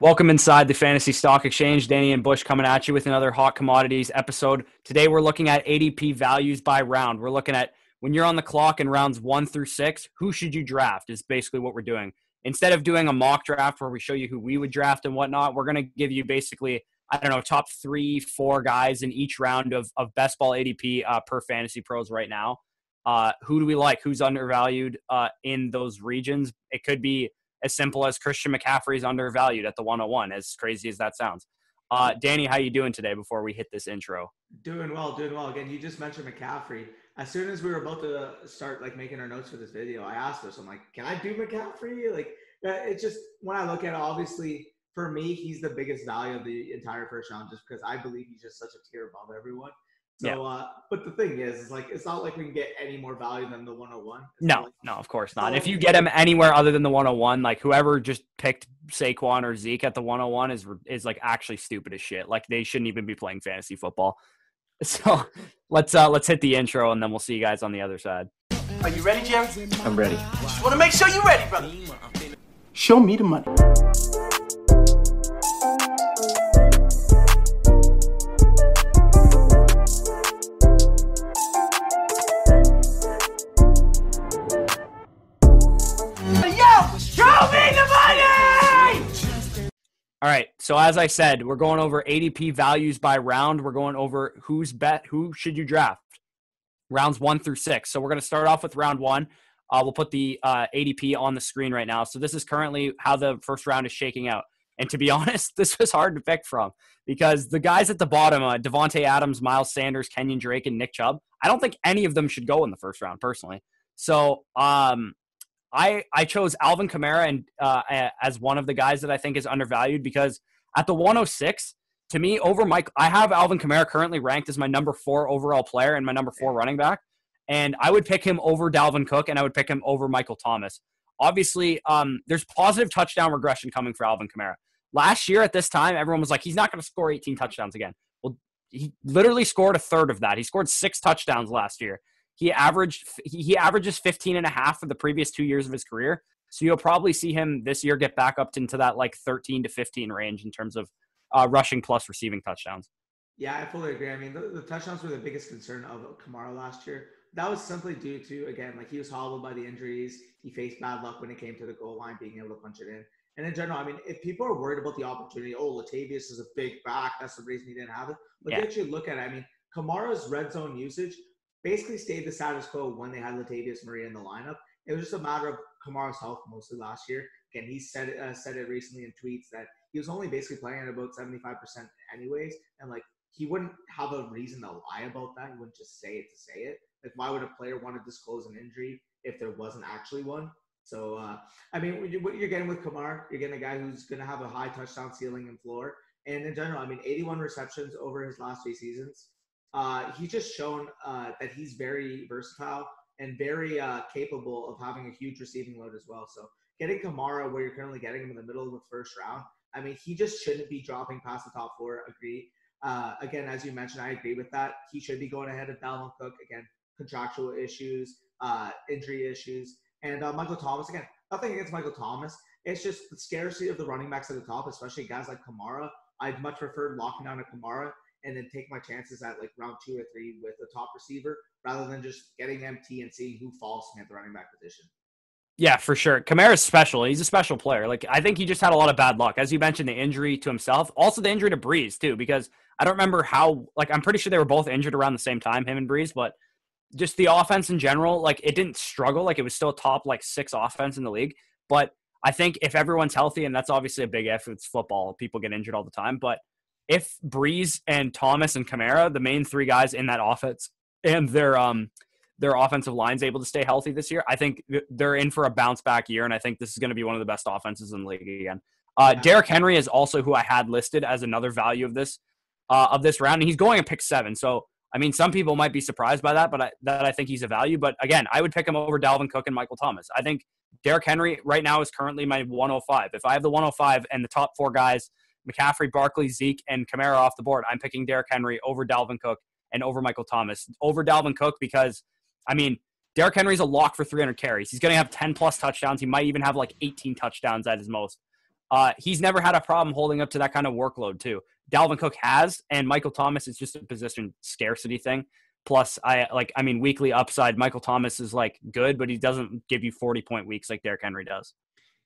Welcome inside the Fantasy Stock Exchange. Danny and Bush coming at you with another hot commodities episode. Today we're looking at ADP values by round. We're looking at when you're on the clock in rounds one through six, who should you draft is basically what we're doing. Instead of doing a mock draft where we show you who we would draft and whatnot, we're going to give you basically, I don't know, top three, four guys in each round of, of best ball ADP uh, per fantasy pros right now. Uh, who do we like? Who's undervalued uh, in those regions? It could be as simple as Christian McCaffrey's undervalued at the 101, as crazy as that sounds. Uh, Danny, how you doing today before we hit this intro? Doing well, doing well. Again, you just mentioned McCaffrey. As soon as we were about to start like making our notes for this video, I asked us, I'm like, can I do McCaffrey? Like, uh, it's just when I look at it, obviously for me, he's the biggest value of the entire first round just because I believe he's just such a tier above everyone. So, yeah. uh, but the thing is, is like it's not like we can get any more value than the 101. It's no, like, no, of course not. If you get him anywhere other than the 101, like whoever just picked Saquon or Zeke at the 101 is is like actually stupid as shit. Like they shouldn't even be playing fantasy football. So let's uh let's hit the intro and then we'll see you guys on the other side. Are you ready, Jerry? I'm ready. Just want to make sure you're ready, brother. Show me the money. All right. So as I said, we're going over ADP values by round. We're going over who's bet, who should you draft, rounds one through six. So we're going to start off with round one. Uh, we'll put the uh, ADP on the screen right now. So this is currently how the first round is shaking out. And to be honest, this was hard to pick from because the guys at the bottom, uh, Davante Adams, Miles Sanders, Kenyan Drake, and Nick Chubb, I don't think any of them should go in the first round personally. So um, I I chose Alvin Kamara and uh, as one of the guys that I think is undervalued because at the 106 to me over Mike I have Alvin Kamara currently ranked as my number four overall player and my number four running back, and I would pick him over Dalvin Cook and I would pick him over Michael Thomas. Obviously, um, there's positive touchdown regression coming for Alvin Kamara. Last year at this time, everyone was like, he's not going to score 18 touchdowns again. Well, he literally scored a third of that. He scored six touchdowns last year. He averaged he averages 15 and a half for the previous two years of his career. So you'll probably see him this year get back up into that like 13 to 15 range in terms of uh, rushing plus receiving touchdowns. Yeah, I fully agree. I mean, the, the, touchdowns were the biggest concern of Kamara last year. That was simply due to, again, like he was hobbled by the injuries. He faced bad luck when it came to the goal line, being able to punch it in. And in general, I mean, if people are worried about the opportunity, oh, Latavius is a big back. That's the reason he didn't have it. But yeah. actually look at it. I mean, Kamara's red zone usage basically stayed the status quo when they had Latavius Murray in the lineup. It was just a matter of Kamara's health mostly last year. Again, he said it, uh, said it recently in tweets that he was only basically playing at about 75% anyways. And like, he wouldn't have a reason to lie about that. He wouldn't just say it to say it. Like, why would a player want to disclose an injury if there wasn't actually one? So, uh, I mean, what you're getting with Kamar, you're getting a guy who's going to have a high touchdown ceiling and floor. And in general, I mean, 81 receptions over his last three seasons. Uh, he's just shown uh, that he's very versatile and very uh, capable of having a huge receiving load as well. So getting Kamara where you're currently getting him in the middle of the first round, I mean, he just shouldn't be dropping past the top four. Agree. Uh, again, as you mentioned, I agree with that. He should be going ahead of Dalvin Cook. Again, contractual issues, uh, injury issues, and uh, Michael Thomas. Again, nothing against Michael Thomas. It's just the scarcity of the running backs at the top, especially guys like Kamara. I'd much prefer locking down a Kamara and then take my chances at like round two or three with a top receiver rather than just getting MT and seeing who falls to me at the running back position. Yeah, for sure. Kamara's special. He's a special player. Like I think he just had a lot of bad luck. As you mentioned, the injury to himself, also the injury to Brees too, because I don't remember how. Like I'm pretty sure they were both injured around the same time, him and Brees. But just the offense in general, like it didn't struggle. Like it was still top like six offense in the league. But I think if everyone's healthy, and that's obviously a big if, it's football. People get injured all the time. But if Brees and Thomas and Kamara, the main three guys in that offense, and their um their offensive line's able to stay healthy this year, I think they're in for a bounce back year, and I think this is going to be one of the best offenses in the league again. Uh, Derrick Henry is also who I had listed as another value of this uh, of this round, and he's going a pick seven. So I mean, some people might be surprised by that, but I, that I think he's a value. But again, I would pick him over Dalvin Cook and Michael Thomas. I think Derrick Henry right now is currently my 105. If I have the 105 and the top four guys McCaffrey, Barkley, Zeke, and Kamara off the board. I'm picking Derrick Henry over Dalvin Cook and over Michael Thomas. Over Dalvin Cook because, I mean, Derrick Henry's a lock for 300 carries. He's going to have 10 plus touchdowns. He might even have like 18 touchdowns at his most. Uh, he's never had a problem holding up to that kind of workload too. Dalvin Cook has, and Michael Thomas is just a position scarcity thing. Plus, I like, I mean, weekly upside. Michael Thomas is like good, but he doesn't give you 40 point weeks like Derrick Henry does.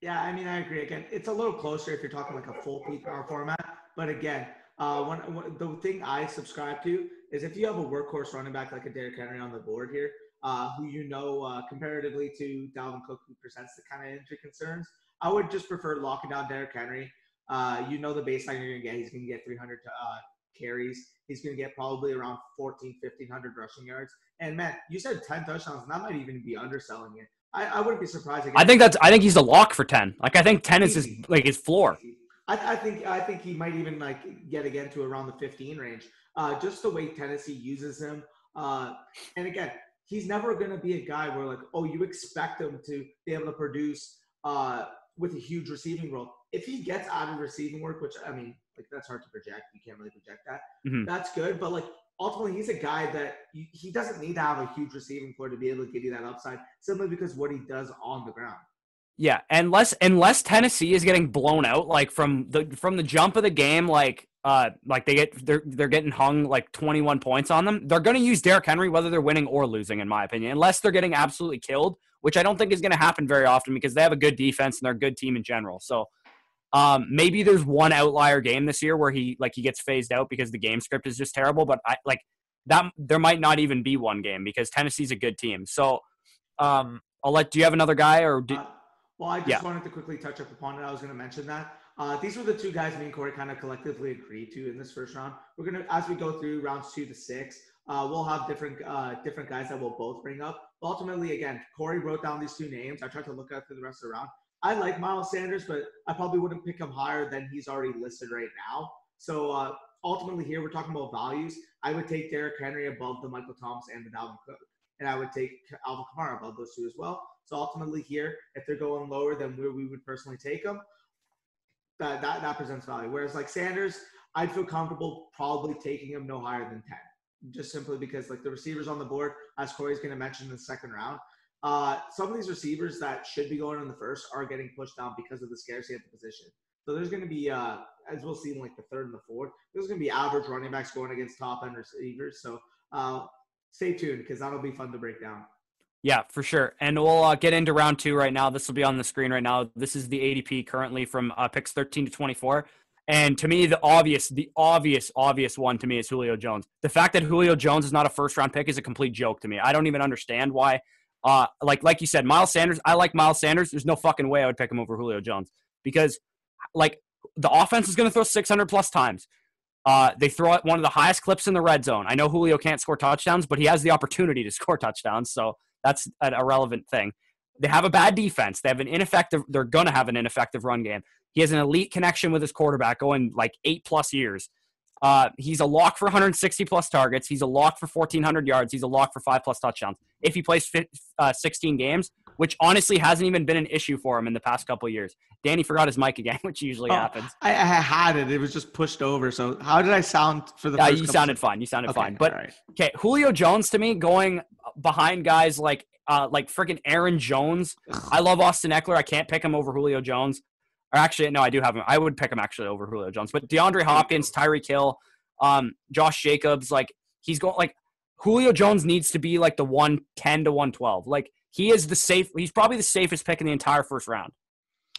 Yeah, I mean, I agree. Again, it's a little closer if you're talking like a full PPR format. But again, uh, the thing I subscribe to is if you have a workhorse running back like a Derrick Henry on the board here, uh, who you know uh, comparatively to Dalvin Cook, who presents the kind of injury concerns, I would just prefer locking down Derrick Henry. Uh, you know the baseline you're going to get. He's going to get 300 uh, carries. He's going to get probably around 14, 1500 rushing yards. And man, you said 10 touchdowns, and that might even be underselling it. I, I wouldn't be surprised. I think that's. I think he's a lock for 10. Like I think 10 is his like his floor. I, I, think I think he might even like get again to around the 15 range. Uh, just the way Tennessee uses him. Uh, and again, he's never going to be a guy where like, oh, you expect him to be able to produce uh, with a huge receiving role. If he gets out of receiving work, which I mean, like that's hard to project. You can't really project that. Mm-hmm. That's good, but like ultimately, he's a guy that he doesn't need to have a huge receiving floor to be able to give you that upside, simply because what he does on the ground. Yeah, unless unless Tennessee is getting blown out, like from the from the jump of the game, like uh like they get they're they're getting hung like 21 points on them. They're going to use Derrick Henry whether they're winning or losing, in my opinion, unless they're getting absolutely killed, which I don't think is going to happen very often because they have a good defense and they're a good team in general. So um, maybe there's one outlier game this year where he like he gets phased out because the game script is just terrible. But I like that there might not even be one game because Tennessee's a good team. So um, I'll let. Do you have another guy or? Do, uh, well, I just yeah. wanted to quickly touch up upon it. I was going to mention that. Uh, these were the two guys me and Corey kind of collectively agreed to in this first round. We're gonna, as we go through rounds two to six, uh, we'll have different uh, different guys that we'll both bring up. But ultimately, again, Corey wrote down these two names. I tried to look at through the rest of the round. I like Miles Sanders, but I probably wouldn't pick him higher than he's already listed right now. So uh, ultimately, here we're talking about values. I would take Derrick Henry above the Michael Thomas and the Dalvin Cook, and I would take Alvin Kamara above those two as well. So ultimately, here, if they're going lower than where we would personally take them, that, that, that presents value. Whereas like Sanders, I'd feel comfortable probably taking him no higher than 10, just simply because like the receivers on the board, as Corey's going to mention in the second round, uh, some of these receivers that should be going in the first are getting pushed down because of the scarcity at the position. So there's going to be, uh, as we'll see in like the third and the fourth, there's going to be average running backs going against top end receivers. So uh, stay tuned because that'll be fun to break down. Yeah, for sure. And we'll uh, get into round two right now. This will be on the screen right now. This is the ADP currently from uh, picks 13 to 24. And to me, the obvious, the obvious, obvious one to me is Julio Jones. The fact that Julio Jones is not a first round pick is a complete joke to me. I don't even understand why uh, like like you said, Miles Sanders. I like Miles Sanders. There's no fucking way I would pick him over Julio Jones because, like, the offense is going to throw 600 plus times. Uh, they throw at one of the highest clips in the red zone. I know Julio can't score touchdowns, but he has the opportunity to score touchdowns, so that's an irrelevant thing. They have a bad defense. They have an ineffective. They're going to have an ineffective run game. He has an elite connection with his quarterback going like eight plus years. Uh, he's a lock for 160 plus targets. He's a lock for 1,400 yards. He's a lock for five plus touchdowns. If he plays uh, 16 games, which honestly hasn't even been an issue for him in the past couple years. Danny forgot his mic again, which usually oh, happens. I, I, had it. It was just pushed over. So how did I sound for the? Yeah, you sounded fine. You sounded okay, fine. But right. okay, Julio Jones to me going behind guys like uh, like freaking Aaron Jones. I love Austin Ekeler. I can't pick him over Julio Jones. Or actually, no, I do have him. I would pick him actually over Julio Jones. But DeAndre Hopkins, Tyreek Hill, um, Josh Jacobs, like he's going like Julio Jones needs to be like the 110 to 112. Like he is the safe. He's probably the safest pick in the entire first round.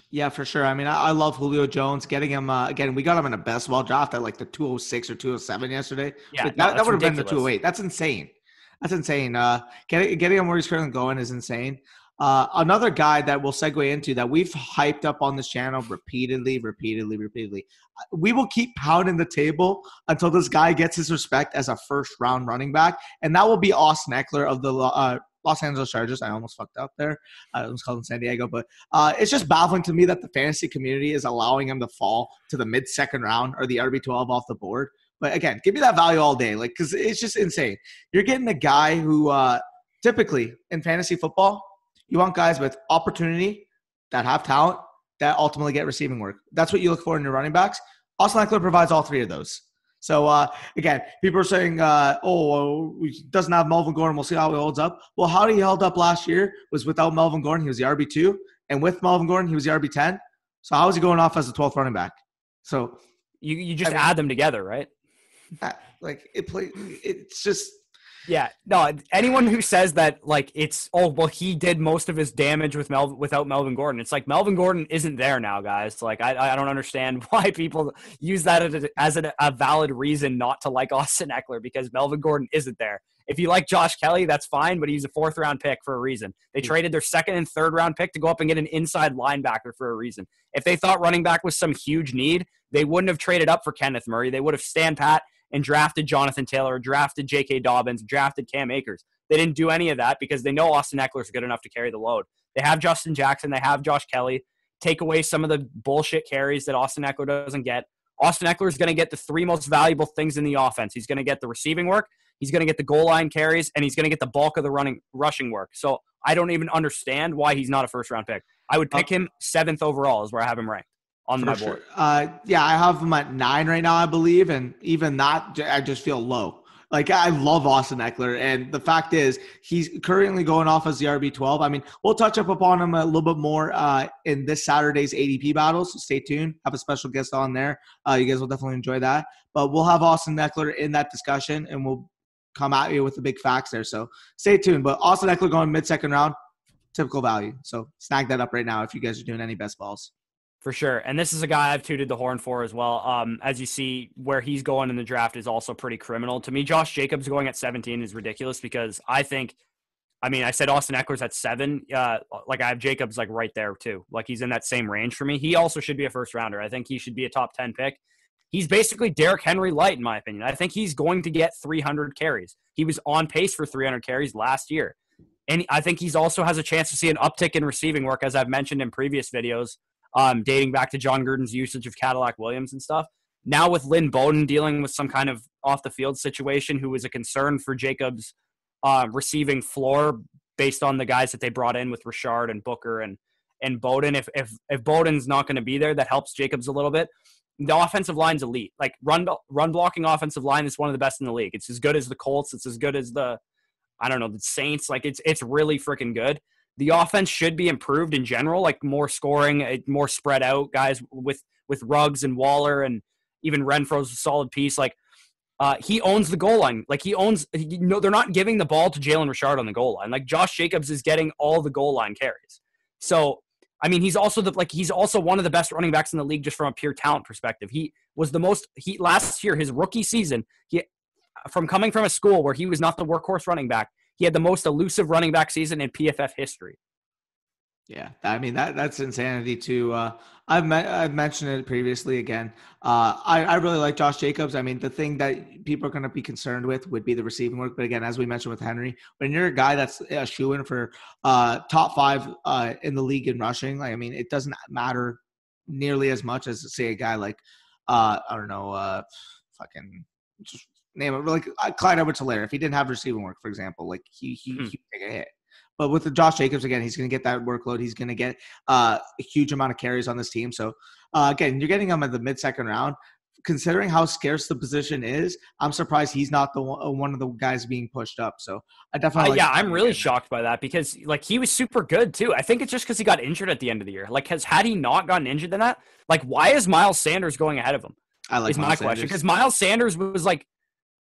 Yeah, for sure. I mean, I, I love Julio Jones. Getting him uh, again, we got him in a best ball draft at like the 206 or 207 yesterday. Yeah, no, that, that would have been the 208. That's insane. That's insane. Uh, getting getting him where he's currently going is insane. Uh, another guy that we'll segue into that we've hyped up on this channel repeatedly, repeatedly, repeatedly. We will keep pounding the table until this guy gets his respect as a first round running back, and that will be Austin Ekeler of the uh, Los Angeles Chargers. I almost fucked up there. I was calling San Diego, but uh, it's just baffling to me that the fantasy community is allowing him to fall to the mid second round or the RB12 off the board. But again, give me that value all day, like because it's just insane. You're getting a guy who uh, typically in fantasy football you want guys with opportunity that have talent that ultimately get receiving work. That's what you look for in your running backs. Austin Ekeler provides all three of those. So uh, again, people are saying, uh, "Oh, he doesn't have Melvin Gordon. We'll see how he holds up." Well, how he held up last year was without Melvin Gordon. He was the RB two, and with Melvin Gordon, he was the RB ten. So how is he going off as the 12th running back? So You you just I mean- add them together, right? like it play, it's just Yeah, no. Anyone who says that like it's oh well he did most of his damage with Mel without Melvin Gordon. It's like Melvin Gordon isn't there now, guys. Like I I don't understand why people use that as, a, as a, a valid reason not to like Austin Ekeler because Melvin Gordon isn't there. If you like Josh Kelley, that's fine, but he's a fourth round pick for a reason. They hmm. traded their second and third round pick to go up and get an inside linebacker for a reason. If they thought running back was some huge need, they wouldn't have traded up for Kenneth Murray. They would have stand pat and drafted Jonathan Taylor, drafted J.K. Dobbins, drafted Cam Akers. They didn't do any of that because they know Austin Ekeler is good enough to carry the load. They have Justin Jackson, they have Josh Kelley. Take away some of the bullshit carries that Austin Ekeler doesn't get. Austin Ekeler is going to get the three most valuable things in the offense. He's going to get the receiving work, he's going to get the goal line carries, and he's going to get the bulk of the running rushing work. So I don't even understand why he's not a first round pick. I would pick uh, him seventh overall is where I have him ranked on For my sure. board. Uh, yeah, I have him at nine right now, I believe, and even that, I just feel low. Like I love Austin Ekeler, and the fact is, he's currently going off as the RB twelve. I mean, we'll touch up upon him a little bit more uh, in this Saturday's ADP battles. So stay tuned. Have a special guest on there. Uh, you guys will definitely enjoy that. But we'll have Austin Ekeler in that discussion, and we'll come at you with the big facts there. So stay tuned. But Austin Ekeler going mid second round, typical value. So snag that up right now if you guys are doing any best balls. For sure. And this is a guy I've tooted the horn for as well. Um, as you see, where he's going in the draft is also pretty criminal. To me, Josh Jacobs going at 17 is ridiculous because I think, I mean, I said Austin Ekeler's at seven. Uh, like I have Jacobs like right there too. Like he's in that same range for me. He also should be a first rounder. I think he should be a top 10 pick. He's basically Derrick Henry light, in my opinion. I think he's going to get 300 carries. He was on pace for 300 carries last year. And I think he's also has a chance to see an uptick in receiving work, as I've mentioned in previous videos um, dating back to Jon Gruden's usage of Cadillac Williams and stuff. Now with Lynn Bowden dealing with some kind of off the field situation, who was a concern for Jacobs' uh, receiving floor based on the guys that they brought in with Richard and Booker and and Bowden. If if if Bowden's not going to be there, that helps Jacobs a little bit. The offensive line's elite. Like run run blocking offensive line is one of the best in the league. It's as good as the Colts. It's as good as the I don't know the Saints. Like it's it's really freaking good the offense should be improved in general, like more scoring, eh, more spread out guys with with Ruggs and Waller and even Renfrow's a solid piece. Like uh, he owns the goal line. Like he owns. You know, they're not giving the ball to Jalen Richard on the goal line. Like Josh Jacobs is getting all the goal line carries. So I mean, he's also the like he's also one of the best running backs in the league just from a pure talent perspective. He was the most he last year his rookie season. He from coming from a school where he was not the workhorse running back. He had the most elusive running back season in PFF history. Yeah, I mean that that's insanity too. Uh, I've me- I've mentioned it previously. Again, uh, I I really like Josh Jacobs. I mean, the thing that people are going to be concerned with would be the receiving work. But again, as we mentioned with Henry, when you're a guy that's a shoe in for uh, top five uh, in the league in rushing, like I mean, it doesn't matter nearly as much as say a guy like uh, I don't know, uh, fucking just name it like uh, Clyde Edwards-Helaire. If he didn't have receiving work, for example, like he he, Hmm. he take a hit. But with the Josh Jacobs again, he's going to get that workload. He's going to get uh, a huge amount of carries on this team. So uh, again, you're getting him at the mid second round. Considering how scarce the position is, I'm surprised he's not the one, uh, one of the guys being pushed up. So I Uh, definitely like yeah, I'm really shocked by that because like he was super good too. I think it's just because he got injured at the end of the year. Like, has had he not gotten injured than that, like why is Miles Sanders going ahead of him? I like is my Miles question because Miles Sanders was like,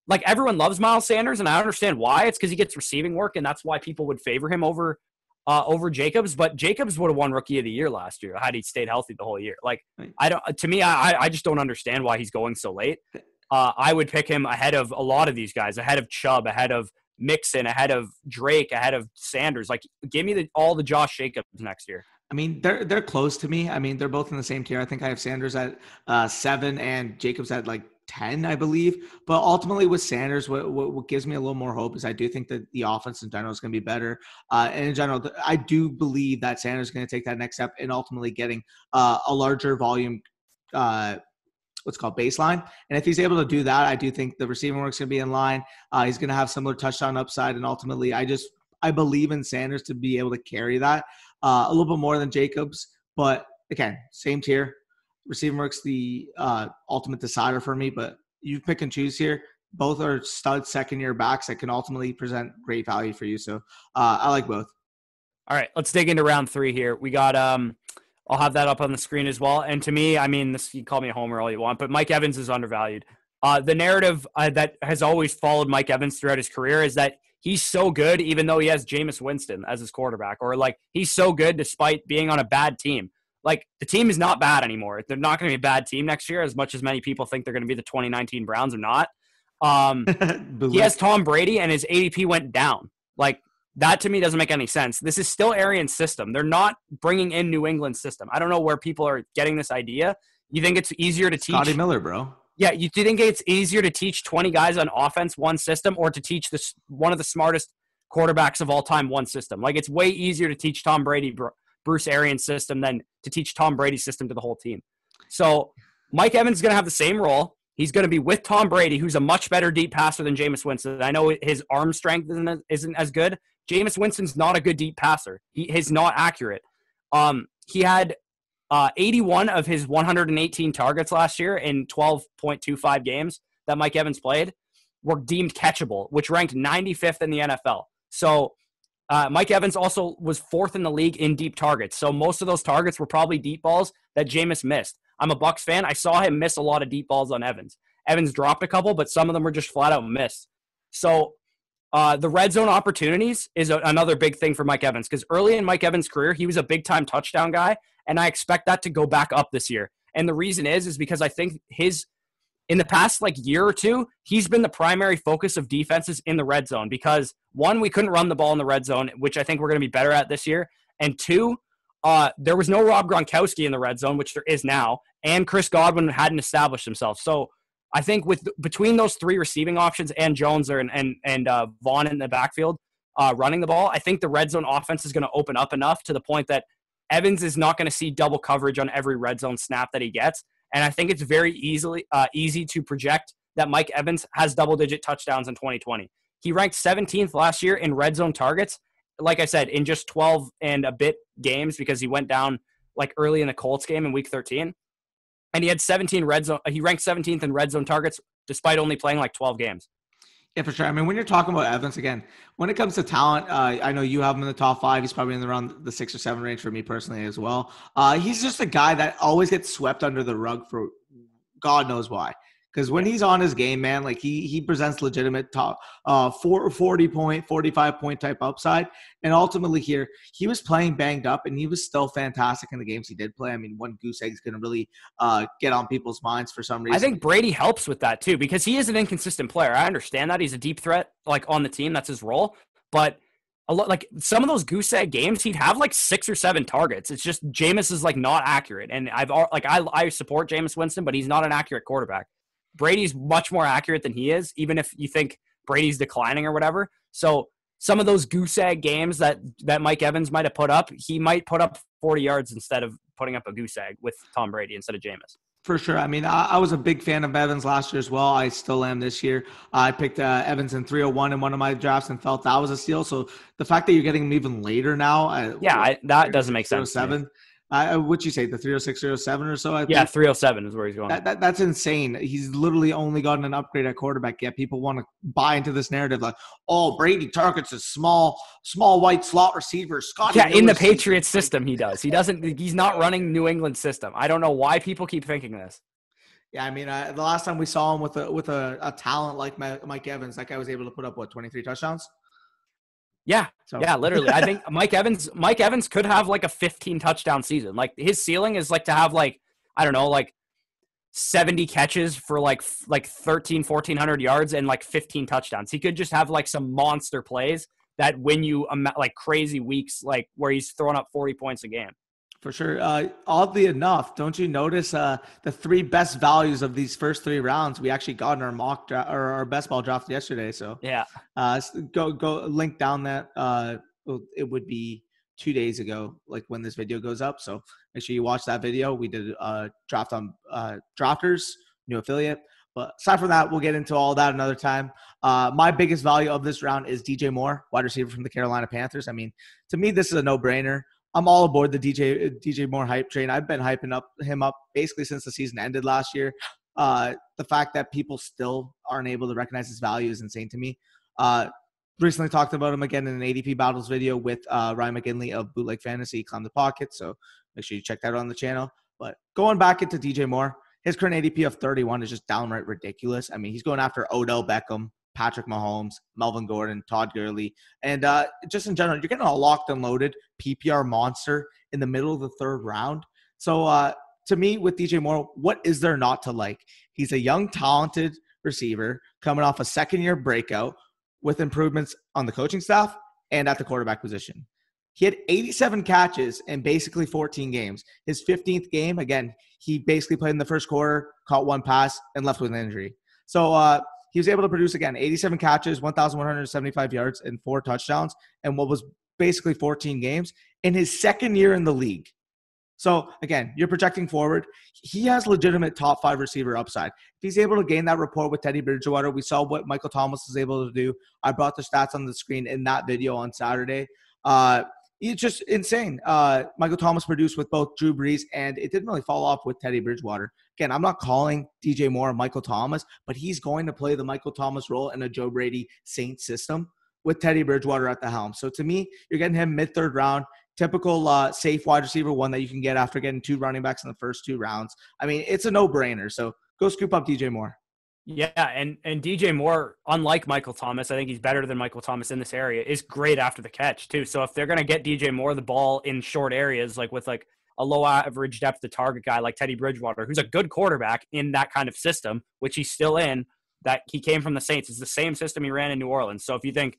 like everyone loves Miles Sanders, and I understand why. It's because he gets receiving work, and that's why people would favor him over uh, over Jacobs. But Jacobs would have won Rookie of the Year last year had he stayed healthy the whole year. Like I don't. To me, I I just don't understand why he's going so late. Uh, I would pick him ahead of a lot of these guys, ahead of Chubb, ahead of Mixon, ahead of Drake, ahead of Sanders. Like, give me the, all the Josh Jacobs next year. I mean, they're they're close to me. I mean, they're both in the same tier. I think I have Sanders at uh, seven and Jacobs at like ten, I believe. But ultimately, with Sanders, what, what what gives me a little more hope is I do think that the offense in general is going to be better. Uh, and in general, I do believe that Sanders is going to take that next step in ultimately getting uh, a larger volume. Uh, What's called baseline, and if he's able to do that, I do think the receiving work's going to be in line. Uh, he's going to have similar touchdown upside, and ultimately, I just I believe in Sanders to be able to carry that uh, a little bit more than Jacobs. But again, same tier. Receiving works the uh, ultimate decider for me, but you pick and choose here. Both are stud second year backs that can ultimately present great value for you. So uh, I like both. All right, let's dig into round three here. We got um I'll have that up on the screen as well. And to me, I mean, this you call me a homer all you want, but Mike Evans is undervalued. Uh, the narrative uh, that has always followed Mike Evans throughout his career is that he's so good, even though he has Jameis Winston as his quarterback, or like he's so good despite being on a bad team. Like the team is not bad anymore. They're not going to be a bad team next year, as much as many people think they're going to be the 2019 Browns or not. Um, he has Tom Brady, and his ADP went down. Like that to me doesn't make any sense. This is still Arians' system. They're not bringing in New England's system. I don't know where people are getting this idea. You think it's easier to teach Scotty Miller, bro. Yeah, you do you think it's easier to teach 20 guys on offense one system or to teach this one of the smartest quarterbacks of all time one system? Like it's way easier to teach Tom Brady Bruce Arians system than to teach Tom Brady's system to the whole team. So Mike Evans is going to have the same role. He's going to be with Tom Brady, who's a much better deep passer than Jameis Winston. I know his arm strength isn't, isn't as good. Jameis Winston's not a good deep passer. He, he's not accurate. Um, he had uh, 81 of his 118 targets last year in 12.25 games that Mike Evans played were deemed catchable, which ranked 95th in the NFL. So uh, Mike Evans also was fourth in the league in deep targets. So most of those targets were probably deep balls that Jameis missed. I'm a Bucs fan. I saw him miss a lot of deep balls on Evans. Evans dropped a couple, but some of them were just flat out missed. So uh, the red zone opportunities is a, another big thing for Mike Evans because early in Mike Evans' career, he was a big time touchdown guy, and I expect that to go back up this year. And the reason is, is because I think his in the past like year or two, he's been the primary focus of defenses in the red zone because one, we couldn't run the ball in the red zone, which I think we're going to be better at this year, and two, uh, there was no Rob Gronkowski in the red zone, which there is now, and Chris Godwin hadn't established himself. So I think with between those three receiving options and Jones and and and uh, Vaughn in the backfield uh, running the ball, I think the red zone offense is going to open up enough to the point that Evans is not going to see double coverage on every red zone snap that he gets, and I think it's very easily uh, easy to project that Mike Evans has double digit touchdowns in 2020. He ranked 17th last year in red zone targets. Like I said, in just 12 and a bit games because he went down like early in the Colts game in Week 13 and he had 17 red zone. He ranked 17th in red zone targets despite only playing like 12 games. Yeah, for sure. I mean, when you're talking about Evans again, when it comes to talent, uh, I know you have him in the top five. He's probably in the around the six or seven range for me personally as well. Uh, he's just a guy that always gets swept under the rug for God knows why. Because when he's on his game, man, like he he presents legitimate top uh 40 point, 45 point type upside. And ultimately here, he was playing banged up and he was still fantastic in the games he did play. I mean, one goose egg is gonna really uh get on people's minds for some reason. I think Brady helps with that too, because he is an inconsistent player. I understand that. He's a deep threat, like on the team, that's his role. But a lot like some of those goose egg games, he'd have like six or seven targets. It's just Jameis is like not accurate, and I've like I I support Jameis Winston, but he's not an accurate quarterback. Brady's much more accurate than he is, even if you think Brady's declining or whatever. So some of those goose egg games that that Mike Evans might have put up, he might put up 40 yards instead of putting up a goose egg with Tom Brady instead of Jameis. For sure. I mean, I, I, was a big fan of Evans last year as well. I still am this year. I picked uh, Evans in 301 in one of my drafts and felt that was a steal. So the fact that you're getting him even later now, yeah, I, that doesn't make sense. Seven. Uh, what'd you say? The 306, 307 or so? I yeah, 307 is where he's going. That, that, that's insane. He's literally only gotten an upgrade at quarterback. Yet people want to buy into this narrative like, oh, Brady targets a small, small white slot receiver. Scott. Yeah, in the Patriots system, he does. He doesn't. He's not running New England system. I don't know why people keep thinking this. Yeah, I mean, uh, the last time we saw him with a with a, a talent like Mike Evans, that guy was able to put up what 23 touchdowns. Yeah, so. yeah, literally. I think Mike Evans, Mike Evans could have like a 15 touchdown season. Like his ceiling is like to have like I don't know, like 70 catches for like like 13 1400 yards and like 15 touchdowns. He could just have like some monster plays that win you like crazy weeks like where he's throwing up 40 points a game. For sure. Uh, oddly enough, don't you notice uh, the three best values of these first three rounds we actually got in our mock dra- or our best ball draft yesterday? So yeah, uh, go go link down that. Uh, it would be two days ago, like when this video goes up. So make sure you watch that video. We did a draft on uh, drafters, new affiliate. But aside from that, we'll get into all that another time. Uh, my biggest value of this round is DJ Moore, wide receiver from the Carolina Panthers. I mean, to me, this is a no-brainer. I'm all aboard the DJ DJ Moore hype train. I've been hyping up him up basically since the season ended last year. Uh, the fact that people still aren't able to recognize his value is insane to me. Uh, recently talked about him again in an ADP battles video with uh, Ryan McGinley of Bootleg Fantasy. Climb the pocket, so make sure you check that out on the channel. But going back into DJ Moore, his current ADP of 31 is just downright ridiculous. I mean, he's going after Odell Beckham, Patrick Mahomes, Melvin Gordon, Todd Gurley, and uh, just in general, you're getting a locked and loaded PPR monster in the middle of the third round. So uh, to me, with DJ Moore, what is there not to like? He's a young, talented receiver coming off a second year breakout with improvements on the coaching staff and at the quarterback position. He had 87 catches in basically 14 games. His 15th game, again, he basically played in the first quarter, caught one pass, and left with an injury. So uh, he was able to produce again 87 catches, 1,175 yards, and four touchdowns, and what was basically 14 games in his second year in the league. So again, you're projecting forward. He has legitimate top five receiver upside. If he's able to gain that rapport with Teddy Bridgewater, we saw what Michael Thomas was able to do. I brought the stats on the screen in that video on Saturday. Uh, it's just insane. Uh, Michael Thomas produced with both Drew Brees, and it didn't really fall off with Teddy Bridgewater. Again, I'm not calling DJ Moore Michael Thomas, but he's going to play the Michael Thomas role in a Joe Brady Saints system with Teddy Bridgewater at the helm. So to me, you're getting him mid third round typical uh, safe wide receiver one that you can get after getting two running backs in the first two rounds. I mean, it's a no brainer. So go scoop up DJ Moore. Yeah, and and DJ Moore, unlike Michael Thomas, I think he's better than Michael Thomas in this area. Is great after the catch too. So if they're gonna get DJ Moore the ball in short areas, like with like a low average depth to target guy like Teddy Bridgewater, who's a good quarterback in that kind of system, which he's still in, that he came from the Saints. It's the same system he ran in New Orleans. So if you think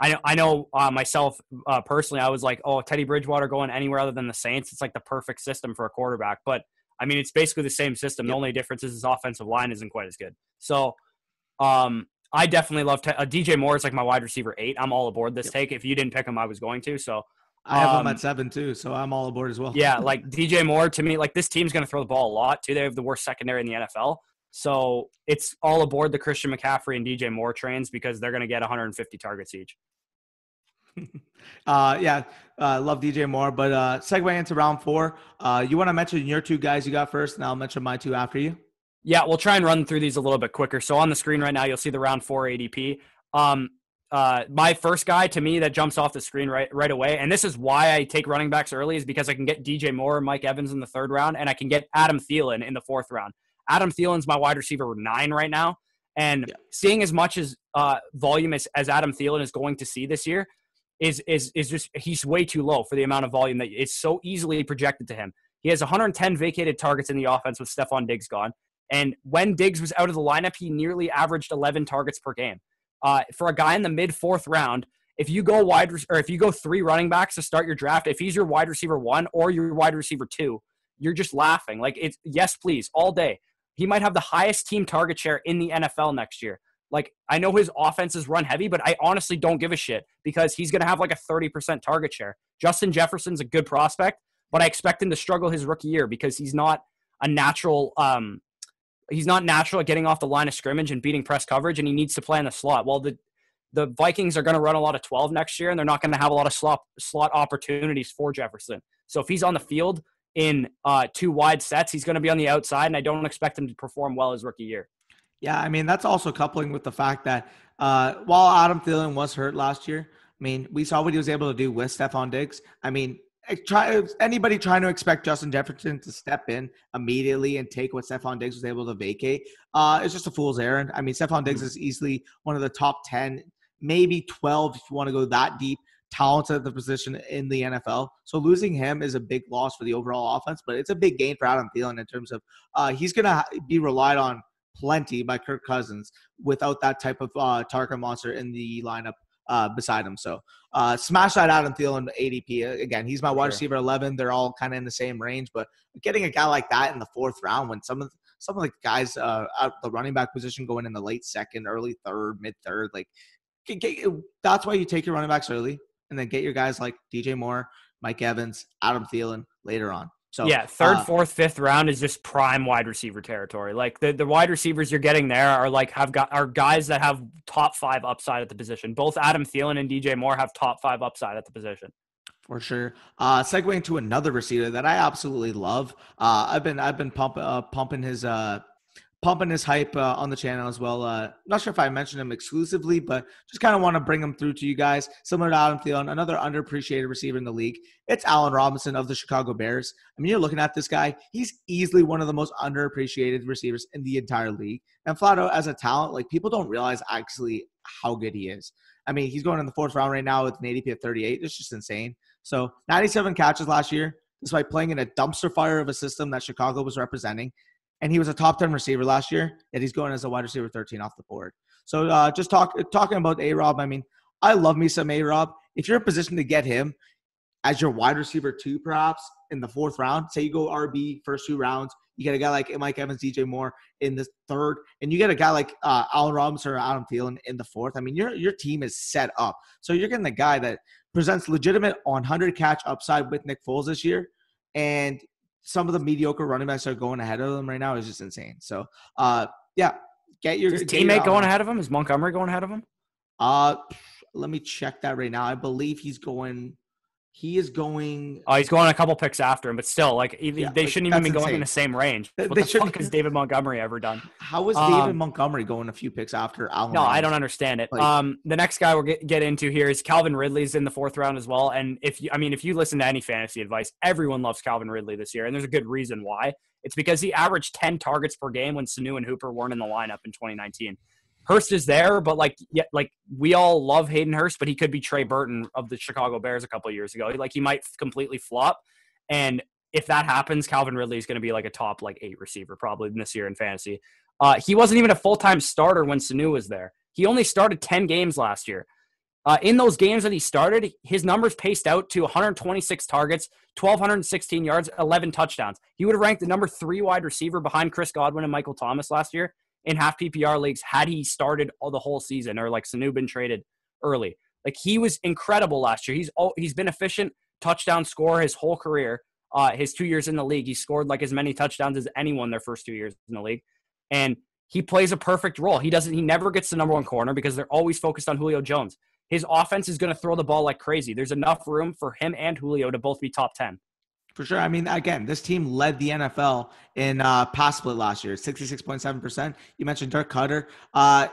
I know, I know uh, myself uh, personally, I was like, oh, Teddy Bridgewater going anywhere other than the Saints, it's like the perfect system for a quarterback. But I mean, it's basically the same system. Yep. The only difference is his offensive line isn't quite as good. So, um, I definitely love te- uh, DJ Moore. Is like my wide receiver eight. I'm all aboard this yep. take. If you didn't pick him, I was going to. So I have um, him at seven too. So I'm all aboard as well. yeah, like DJ Moore to me, like this team's going to throw the ball a lot too. They have the worst secondary in the NFL. So it's all aboard the Christian McCaffrey and DJ Moore trains because they're going to get 150 targets each. uh, yeah, uh, love DJ Moore. But uh, segue into round four. Uh, you want to mention your two guys you got first, and I'll mention my two after you. Yeah, we'll try and run through these a little bit quicker. So on the screen right now, you'll see the round four ADP. Um, uh, my first guy to me that jumps off the screen right right away, and this is why I take running backs early, is because I can get DJ Moore, Mike Evans in the third round, and I can get Adam Thielen in the fourth round. Adam Thielen's my wide receiver nine right now. And yeah. seeing as much as uh, volume as, as Adam Thielen is going to see this year is is is just he's way too low for the amount of volume that is so easily projected to him. He has 110 vacated targets in the offense with Stefon Diggs gone. And when Diggs was out of the lineup, he nearly averaged 11 targets per game. Uh, for a guy in the mid fourth round, if you go wide or if you go three running backs to start your draft, if he's your wide receiver one or your wide receiver two, you're just laughing. Like it's yes, please, all day. He might have the highest team target share in the NFL next year. Like I know his offense is run heavy, but I honestly don't give a shit because he's going to have like a 30% target share. Justin Jefferson's a good prospect, but I expect him to struggle his rookie year because he's not a natural um he's not natural at getting off the line of scrimmage and beating press coverage and he needs to play in the slot. Well, the the Vikings are going to run a lot of 12 next year and they're not going to have a lot of slot slot opportunities for Jefferson. So if he's on the field in uh, two wide sets, he's going to be on the outside and I don't expect him to perform well his rookie year. Yeah, I mean that's also coupling with the fact that uh, while Adam Thielen was hurt last year, I mean we saw what he was able to do with Stefon Diggs. I mean, try anybody trying to expect Justin Jefferson to step in immediately and take what Stefon Diggs was able to vacate uh, it's just a fool's errand. I mean, Stefon Diggs mm-hmm. is easily one of the top ten, maybe twelve if you want to go that deep talented at the position in the NFL. So losing him is a big loss for the overall offense, but it's a big gain for Adam Thielen in terms of uh, he's going to be relied on plenty by Kirk Cousins without that type of uh, target monster in the lineup uh, beside him. So uh, smash that Adam Thielen ADP. Again, he's my wide receiver 11. They're all kind of in the same range, but getting a guy like that in the fourth round when some of the, some of the guys uh, at the running back position going in the late second, early third, mid third, like get, get, that's why you take your running backs early and then get your guys like DJ Moore, Mike Evans, Adam Thielen later on. So yeah, third, uh, fourth, fifth round is just prime wide receiver territory. Like the, the wide receivers you're getting there are like have got are guys that have top five upside at the position. Both Adam Thielen and DJ Moore have top five upside at the position. For sure. Uh, segueing to another receiver that I absolutely love. Uh, I've been I've been pump, uh, pumping his uh, pumping his hype uh, on the channel as well. Uh, not sure if I mentioned him exclusively, but just kind of want to bring him through to you guys. Similar to Adam Thielen, another underappreciated receiver in the league. It's Allen Robinson of the Chicago Bears. I mean, you're looking at this guy; he's easily one of the most underappreciated receivers in the entire league. And flat out, as a talent, like people don't realize actually how good he is. I mean, he's going in the fourth round right now with an ADP of 38. It's just insane. So 97 catches last year, despite playing in a dumpster fire of a system that Chicago was representing. And he was a top 10 receiver last year, and he's going as a wide receiver 13 off the board. So uh, just talk talking about A Rob, I mean, I love me some A Rob. If you're in a position to get him as your wide receiver two, perhaps in the fourth round, say you go RB first two rounds, you get a guy like Mike Evans, DJ Moore in the third, and you get a guy like uh, Allen Robinson or Adam Thielen in the fourth. I mean, your your team is set up. So you're getting the guy that presents legitimate 100 catch upside with Nick Foles this year, and some of the mediocre running backs are going ahead of them right now is just insane. So, uh, yeah, get your get your, teammate going um, ahead of him? Is Montgomery going ahead of him? Uh, let me check that right now. I believe he's going. He is going. Oh, he's going a couple picks after him, but still, like even, Yeah, they like, shouldn't even be going in the same range. What they the fuck has David Montgomery ever done? How is Um, David Montgomery going a few picks after Allen? No, I don't understand it. Like- um, the next guy we'll get, get into here is Calvin Ridley's in the fourth round as well. And if you, I mean, if you listen to any fantasy advice, everyone loves Calvin Ridley this year, and there's a good reason why. It's because he averaged 10 targets per game when Sanu and Hooper weren't in the lineup in 2019. Hurst is there, but like, yeah, like we all love Hayden Hurst, but he could be Trey Burton of the Chicago Bears a couple years ago. Like he might completely flop, and if that happens, Calvin Ridley is going to be like a top like eight receiver probably this year in fantasy. Uh, he wasn't even a full time starter when Sanu was there. He only started 10 games last year. Uh, in those games that he started, his numbers paced out to 126 targets, 1,216 yards, 11 touchdowns. He would have ranked the number three wide receiver behind Chris Godwin and Michael Thomas last year in half PPR leagues had he started all the whole season or like Sanu been traded early. Like he was incredible last year. He's he's been efficient touchdown scorer his whole career. Uh, his two years in the league, he scored like as many touchdowns as anyone their first two years in the league, and he plays a perfect role. He doesn't. He never gets the number one corner because they're always focused on Julio Jones. His offense is going to throw the ball like crazy. There's enough room for him and Julio to both be top ten. For sure. I mean, again, this team led the NFL in uh, pass split last year, 66.7%. You mentioned Dirk Koetter. Uh,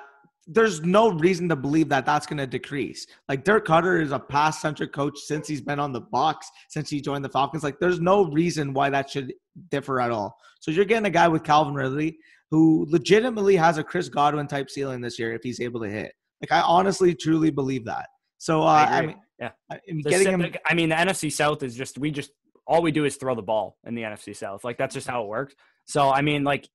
there's no reason to believe that that's going to decrease. Like Dirk Koetter is a pass centric coach since he's been on the box, since he joined the Falcons. Like there's no reason why that should differ at all. So you're getting a guy with Calvin Ridley who legitimately has a Chris Godwin type ceiling this year if he's able to hit. Like I honestly, truly believe that. So uh, I I, mean, Yeah. I mean, The getting him. I mean, the NFC South is just we just all we do is throw the ball in the NFC South. Like that's just how it works. So I mean, like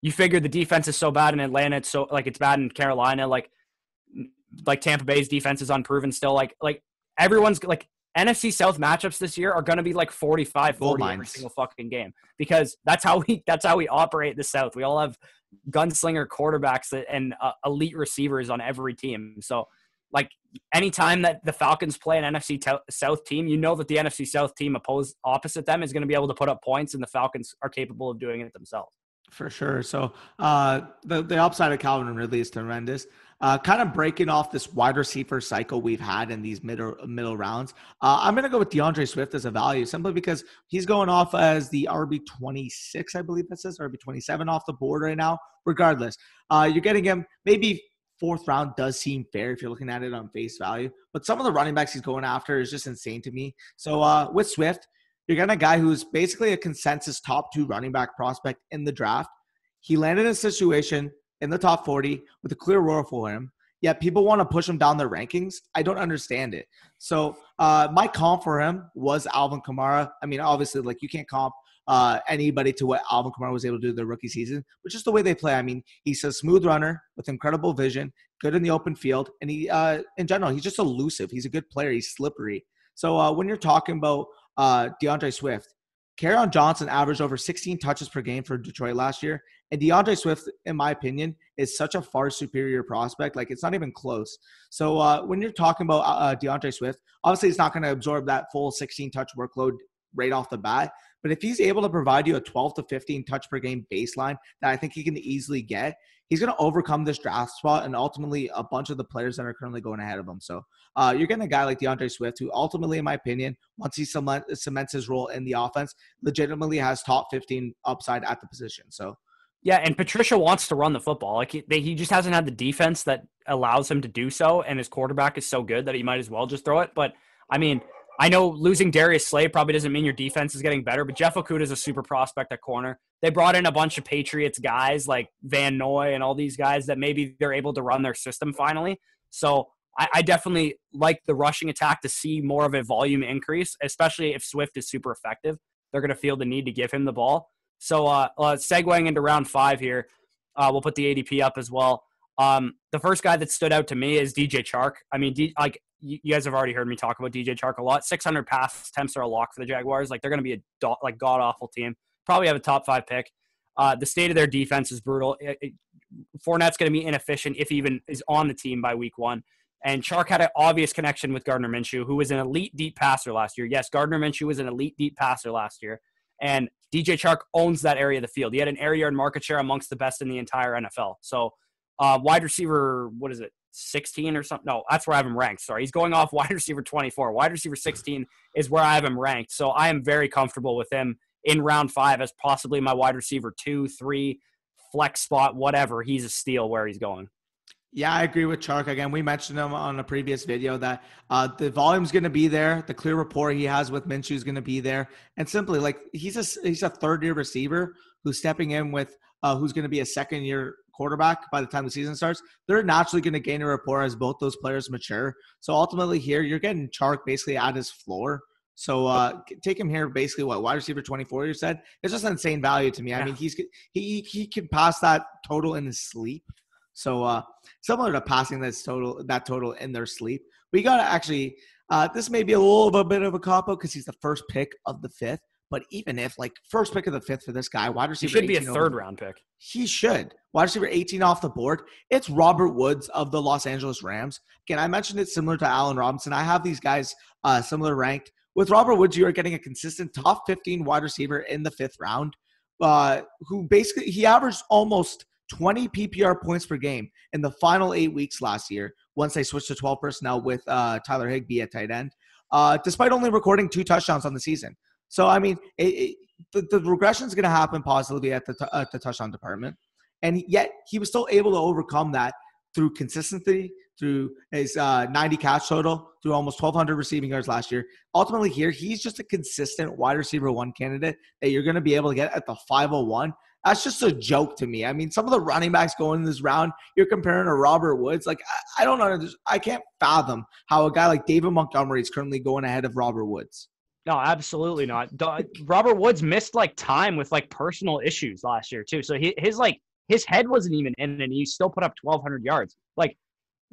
you figure the defense is so bad in Atlanta, it's so like it's bad in Carolina. Like like Tampa Bay's defense is unproven still. Like like everyone's like NFC South matchups this year are going to be like 45 Gold 40 every single fucking game because that's how we that's how we operate the South. We all have gunslinger quarterbacks and uh, elite receivers on every team. So like anytime that the Falcons play an NFC South team, you know that the NFC South team opposed opposite them is going to be able to put up points, and the Falcons are capable of doing it themselves. For sure. So uh, the the upside of Calvin Ridley is tremendous. Uh, kind of breaking off this wide receiver cycle we've had in these middle middle rounds. Uh, I'm going to go with D'Andre Swift as a value simply because he's going off as the RB 26, I believe that says RB 27 off the board right now. Regardless, uh, you're getting him maybe fourth round does seem fair if you're looking at it on face value, but some of the running backs he's going after is just insane to me. So uh, with Swift, you're getting a guy who's basically a consensus top two running back prospect in the draft. He landed in a situation in the top 40 with a clear role for him. Yet people want to push him down their rankings. I don't understand it. So uh, my comp for him was Alvin Kamara. I mean, obviously, like you can't comp uh, anybody to what Alvin Kamara was able to do their rookie season, but just the way they play. I mean, he's a smooth runner with incredible vision, good in the open field, and he, uh, in general, he's just elusive. He's a good player. He's slippery. So uh, when you're talking about uh, D'Andre Swift, Kerryon Johnson averaged over 16 touches per game for Detroit last year. And D'Andre Swift, in my opinion, is such a far superior prospect. Like, it's not even close. So, uh, when you're talking about uh, D'Andre Swift, obviously, it's not going to absorb that full 16 touch workload right off the bat. But if he's able to provide you a 12 to 15 touch per game baseline that I think he can easily get, he's going to overcome this draft spot and ultimately a bunch of the players that are currently going ahead of him. So uh, you're getting a guy like D'Andre Swift, who ultimately, in my opinion, once he cements his role in the offense, legitimately has top 15 upside at the position. So Yeah, and Patricia wants to run the football. Like he, he just hasn't had the defense that allows him to do so, and his quarterback is so good that he might as well just throw it. But I mean, I know losing Darius Slay probably doesn't mean your defense is getting better, but Jeff Okudah is a super prospect at corner. They brought in a bunch of Patriots guys like Van Noy and all these guys that maybe they're able to run their system finally. So I, I definitely like the rushing attack to see more of a volume increase, especially if Swift is super effective. They're going to feel the need to give him the ball. So, uh, uh, segueing into round five here, uh, we'll put the ADP up as well. Um, the first guy that stood out to me is DJ Chark. I mean, D- like you, guys have already heard me talk about DJ Chark a lot. 600 pass attempts are a lock for the Jaguars. Like they're going to be a do- like god awful team. Probably have a top five pick. Uh, the state of their defense is brutal. It, it, Fournette's going to be inefficient if he even is on the team by week one. And Chark had an obvious connection with Gardner Minshew, who was an elite deep passer last year. Yes, Gardner Minshew was an elite deep passer last year. And DJ Chark owns that area of the field. He had an air yard market share amongst the best in the entire NFL. So, uh, wide receiver, what is it, 16 or something? No, that's where I have him ranked. Sorry. He's going off wide receiver 24. Wide receiver 16 is where I have him ranked. So, I am very comfortable with him in round five as possibly my wide receiver two, three, flex spot, whatever. He's a steal where he's going. Yeah, I agree with Chark. Again, we mentioned him on a previous video that uh, the volume's going to be there. The clear rapport he has with Minshew is going to be there, and simply like he's a he's a third year receiver who's stepping in with uh, who's going to be a second year quarterback by the time the season starts. They're naturally going to gain a rapport as both those players mature. So ultimately, here you're getting Chark basically at his floor. So uh, take him here, basically what wide receiver 24. You said it's just insane value to me. I mean, he's he he can pass that total in his sleep. So uh, similar to passing this total that total in their sleep. We got to actually. Uh, this may be a little of a bit of a cop out because he's the first pick of the fifth. But even if like first pick of the fifth for this guy, wide receiver, he should be a third over, round pick. He should. Wide receiver 18 off the board. It's Robert Woods of the Los Angeles Rams. Again, I mentioned it similar to Allen Robinson. I have these guys uh, similar ranked. With Robert Woods, you are getting a consistent top 15 wide receiver in the fifth round, uh, who basically he averaged almost 20 PPR points per game in the final eight weeks last year once they switched to 12 personnel with uh, Tyler Higbee at tight end, uh, despite only recording two touchdowns on the season. So, I mean, it, it, the, the regression is going to happen positively at the, t- at the touchdown department. And yet he was still able to overcome that through consistency, through his uh, 90 catch total, through almost 1,200 receiving yards last year. Ultimately, here, he's just a consistent wide receiver one candidate that you're going to be able to get at the 501 that's just a joke to me. I mean, some of the running backs going in this round, you're comparing to Robert Woods. Like, I, I don't know. I can't fathom how a guy like David Montgomery is currently going ahead of Robert Woods. No, absolutely not. Robert Woods missed like time with like personal issues last year too. So he, his like his head wasn't even in, and he still put up 1,200 yards. Like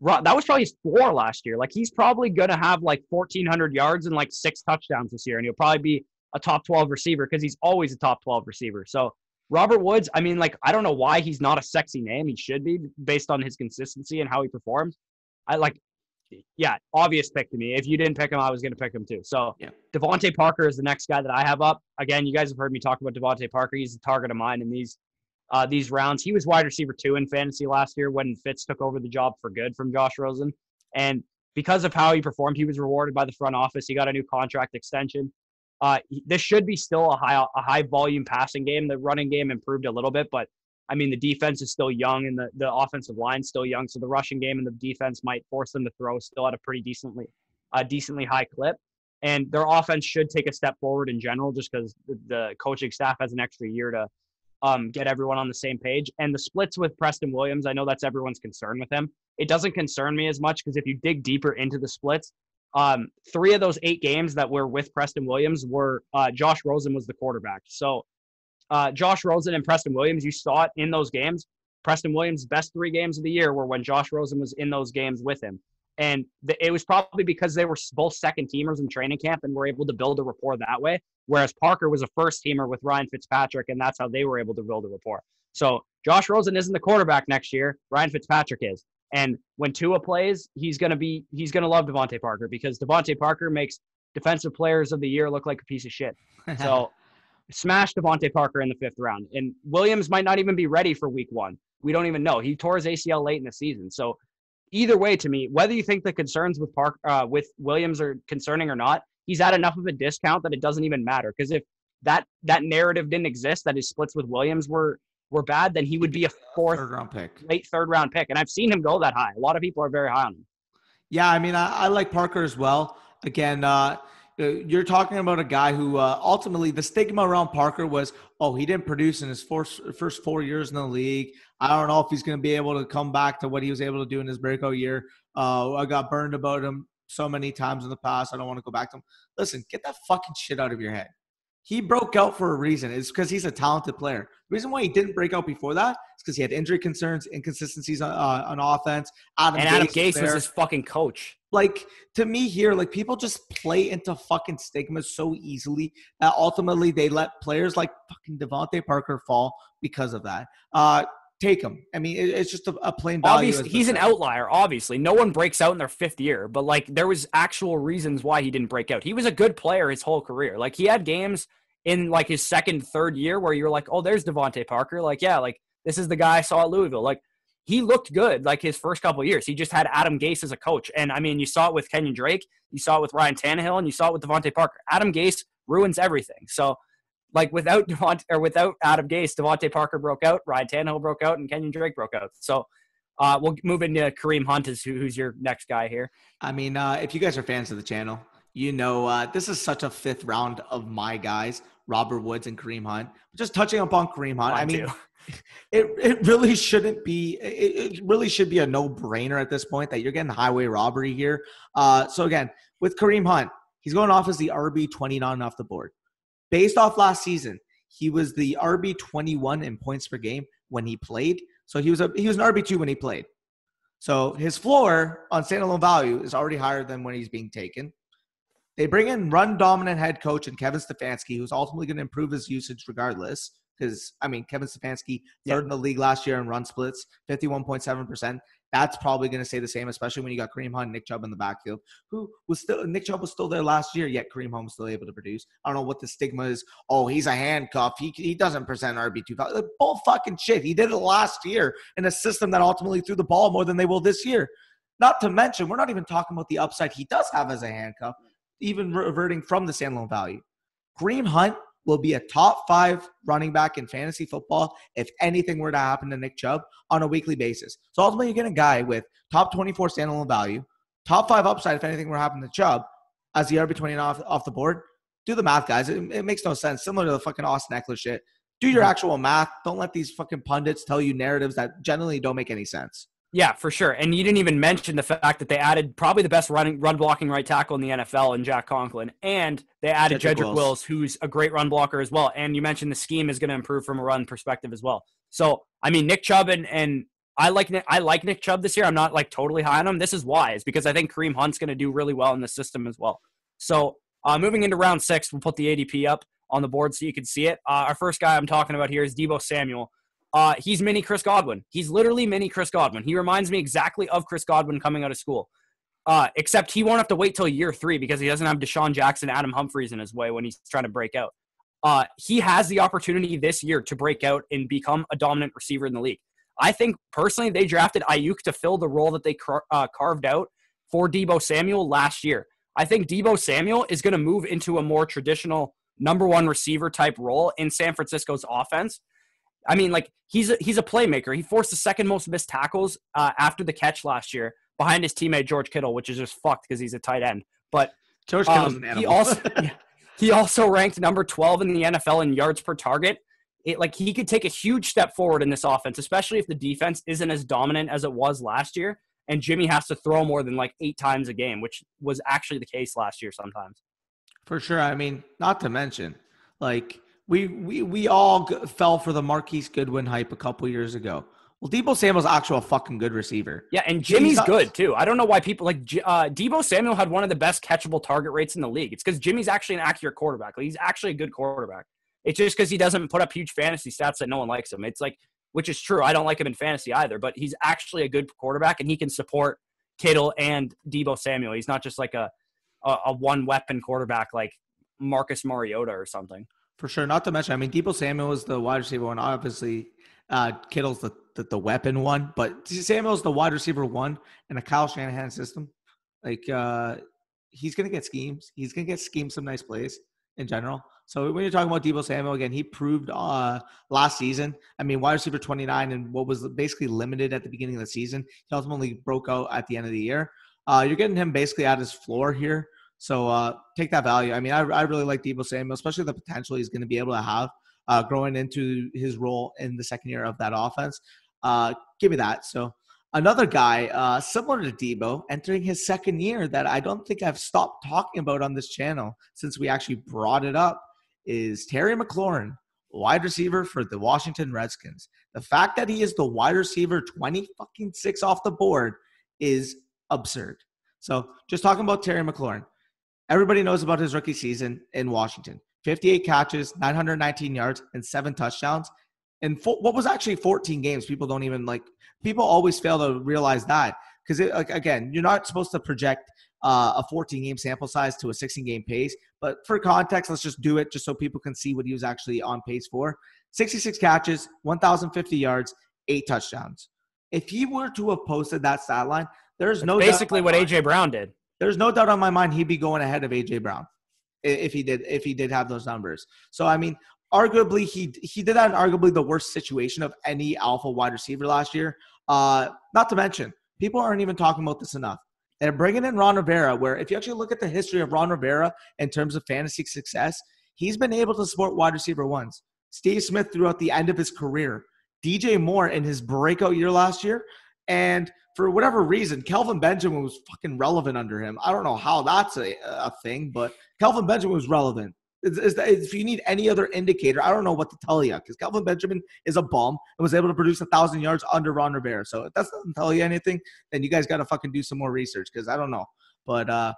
that was probably his floor last year. Like he's probably gonna have like 1,400 yards and like six touchdowns this year, and he'll probably be a top 12 receiver because he's always a top 12 receiver. So Robert Woods, I mean, like, I don't know why he's not a sexy name. He should be based on his consistency and how he performs. I like, yeah, obvious pick to me. If you didn't pick him, I was going to pick him too. So, yeah. DeVante Parker is the next guy that I have up. Again, you guys have heard me talk about DeVante Parker. He's a target of mine in these uh, these rounds. He was wide receiver two in fantasy last year when Fitz took over the job for good from Josh Rosen. And because of how he performed, he was rewarded by the front office. He got a new contract extension. Uh, this should be still a high a high volume passing game. The running game improved a little bit, but I mean the defense is still young and the the offensive line still young, so the rushing game and the defense might force them to throw still at a pretty decently a decently high clip. And their offense should take a step forward in general, just because the, the coaching staff has an extra year to um, get everyone on the same page. And the splits with Preston Williams, I know that's everyone's concern with him. It doesn't concern me as much because if you dig deeper into the splits, um, three of those eight games that were with Preston Williams were uh, Josh Rosen was the quarterback. So uh, Josh Rosen and Preston Williams, you saw it in those games. Preston Williams' best three games of the year were when Josh Rosen was in those games with him. And the, it was probably because they were both second teamers in training camp and were able to build a rapport that way. Whereas Parker was a first teamer with Ryan Fitzpatrick, and that's how they were able to build a rapport. So Josh Rosen isn't the quarterback next year. Ryan Fitzpatrick is. And when Tua plays, he's gonna be he's gonna love DeVante Parker because DeVante Parker makes defensive players of the year look like a piece of shit. So smash DeVante Parker in the fifth round. And Williams might not even be ready for week one. We don't even know. He tore his ACL late in the season. So either way, to me, whether you think the concerns with Park uh, with Williams are concerning or not, he's at enough of a discount that it doesn't even matter. Because if that that narrative didn't exist, that his splits with Williams were were bad, then he would be a fourth, Third round pick. late third round pick. And I've seen him go that high. A lot of people are very high on him. Yeah, I mean, I, I like Parker as well. Again, uh, you're talking about a guy who uh, ultimately the stigma around Parker was, oh, he didn't produce in his first first four years in the league. I don't know if he's going to be able to come back to what he was able to do in his breakout year. Uh, I got burned about him so many times in the past. I don't want to go back to him. Listen, get that fucking shit out of your head. He broke out for a reason. It's because he's a talented player. The reason why he didn't break out before that is because he had injury concerns, inconsistencies on, uh, on offense. Adam And Adam Gase Gase was his fucking coach. Like to me here, like people just play into fucking stigmas so easily that ultimately they let players like fucking DeVante Parker fall because of that. Uh take him. I mean, it, it's just a, a plain. Obviously, he's an outlier. Obviously, no one breaks out in their fifth year, but like there was actual reasons why he didn't break out. He was a good player his whole career. Like he had games in like his second, third year where you're like, oh, there's DeVante Parker. Like, yeah, like this is the guy I saw at Louisville. Like he looked good like his first couple years. He just had Adam Gase as a coach, and I mean, you saw it with Kenyan Drake, you saw it with Ryan Tannehill, and you saw it with DeVante Parker. Adam Gase ruins everything. So. Like without Devont or without Adam Gase, DeVante Parker broke out, Ryan Tannehill broke out, and Kenyan Drake broke out. So uh, we'll move into Kareem Hunt, is who, who's your next guy here. I mean, uh, if you guys are fans of the channel, you know uh, this is such a fifth round of my guys, Robert Woods and Kareem Hunt. Just touching upon Kareem Hunt, I mean, too. It, it really shouldn't be it, it really should be a no-brainer at this point that you're getting highway robbery here. Uh, so again with kareem hunt he's going off as the rb 29 off the board. Based off last season he was the rb 21 in points per game when he played. So he was a he was an rb2 when he played. So his floor on standalone value is already higher than when he's being taken. They bring in run dominant head coach and Kevin Stefanski, who's ultimately going to improve his usage regardless. Because I mean, Kevin Stefanski third in the league last year in run splits, fifty-one point seven percent. That's probably going to stay the same, especially when you got Kareem Hunt, and Nick Chubb in the backfield, who was still Nick Chubb was still there last year, yet Kareem Hunt was still able to produce. I don't know what the stigma is. Oh, he's a handcuff. He he doesn't present RB two. Like, bull fucking shit. He did it last year in a system that ultimately threw the ball more than they will this year. Not to mention, we're not even talking about the upside he does have as a handcuff even reverting from the standalone value. Kareem Hunt will be a top five running back in fantasy football if anything were to happen to Nick Chubb on a weekly basis. So ultimately, you get a guy with top 24 standalone value, top five upside if anything were to happen to Chubb as the RB 29 off, off the board. Do the math, guys. It, it makes no sense. Similar to the fucking Austin Ekeler shit. Do your mm-hmm. actual math. Don't let these fucking pundits tell you narratives that generally don't make any sense. Yeah, for sure. And you didn't even mention the fact that they added probably the best running run blocking right tackle in the NFL in Jack Conklin, and they added Jedrick Wills. Wills. who's a great run blocker as well. And you mentioned the scheme is going to improve from a run perspective as well. So I mean, Nick Chubb and and I like Nick, I like Nick Chubb this year. I'm not like totally high on him. This is why is because I think Kareem Hunt's going to do really well in the system as well. So uh, moving into round six, we'll put the ADP up on the board so you can see it. Uh, our first guy I'm talking about here is Deebo Samuel. Uh, he's mini Chris Godwin. He's literally mini Chris Godwin. He reminds me exactly of Chris Godwin coming out of school. Uh, except he won't have to wait till year three because he doesn't have DeSean Jackson, Adam Humphries in his way when he's trying to break out. Uh, he has the opportunity this year to break out and become a dominant receiver in the league. I think personally they drafted Aiyuk to fill the role that they car- uh, carved out for Deebo Samuel last year. I think Deebo Samuel is going to move into a more traditional number one receiver type role in San Francisco's offense. I mean, like he's a, he's a playmaker. He forced the second most missed tackles uh, after the catch last year behind his teammate George Kittle, which is just fucked because he's a tight end. But George Kittle's um, an he also he also ranked number 12 in the NFL in yards per target. It, like he could take a huge step forward in this offense, especially if the defense isn't as dominant as it was last year, and Jimmy has to throw more than like eight times a game, which was actually the case last year sometimes. For sure. I mean, not to mention, like we we we all g- fell for the Marquise Goodwin hype a couple years ago. Well, Deebo Samuel's actually a fucking good receiver. Yeah, and Jimmy's Jesus. good too. I don't know why people like uh, Deebo Samuel had one of the best catchable target rates in the league. It's because Jimmy's actually an accurate quarterback. Like, he's actually a good quarterback. It's just because he doesn't put up huge fantasy stats that no one likes him. It's like, which is true. I don't like him in fantasy either, but he's actually a good quarterback and he can support Kittle and Deebo Samuel. He's not just like a a, a one weapon quarterback like Marcus Mariota or something. For sure. Not to mention, I mean, Deebo Samuel is the wide receiver one. Obviously, uh, Kittle's the, the the weapon one, but Samuel's the wide receiver one in a Kyle Shanahan system. Like uh, he's gonna get schemes. He's gonna get schemes some nice plays in general. So when you're talking about Deebo Samuel again, he proved uh, last season. I mean, wide receiver 29 and what was basically limited at the beginning of the season. He ultimately broke out at the end of the year. Uh, you're getting him basically at his floor here. So uh, take that value. I mean, I, I really like Deebo Samuel, especially the potential he's going to be able to have uh, growing into his role in the second year of that offense. Uh, give me that. So another guy uh, similar to Deebo entering his second year that I don't think I've stopped talking about on this channel since we actually brought it up is Terry McLaurin, wide receiver for the Washington Redskins. The fact that he is the wide receiver 20 fucking six off the board is absurd. So just talking about Terry McLaurin, everybody knows about his rookie season in Washington. 58 catches, 919 yards, and seven touchdowns. And fo- what was actually 14 games. People don't even like. People always fail to realize that because like again, you're not supposed to project uh, a 14 game sample size to a 16 game pace. But for context, let's just do it just so people can see what he was actually on pace for. 66 catches, 1,050 yards, eight touchdowns. If he were to have posted that stat line, there's no basically what AJ Brown did. There's no doubt on my mind he'd be going ahead of AJ Brown if he did if he did have those numbers. So I mean, arguably he he did that in arguably the worst situation of any alpha wide receiver last year. Uh, not to mention, people aren't even talking about this enough. They're bringing in Ron Rivera, where if you actually look at the history of Ron Rivera in terms of fantasy success, he's been able to support wide receiver ones. Steve Smith throughout the end of his career, DJ Moore in his breakout year last year, and for whatever reason, Kelvin Benjamin was fucking relevant under him. I don't know how that's a, a thing, but Kelvin Benjamin was relevant. If you need any other indicator, I don't know what to tell you because Kelvin Benjamin is a bum and was able to produce a thousand yards under Ron Rivera. So if that doesn't tell you anything, then you guys got to fucking do some more research because I don't know. But uh,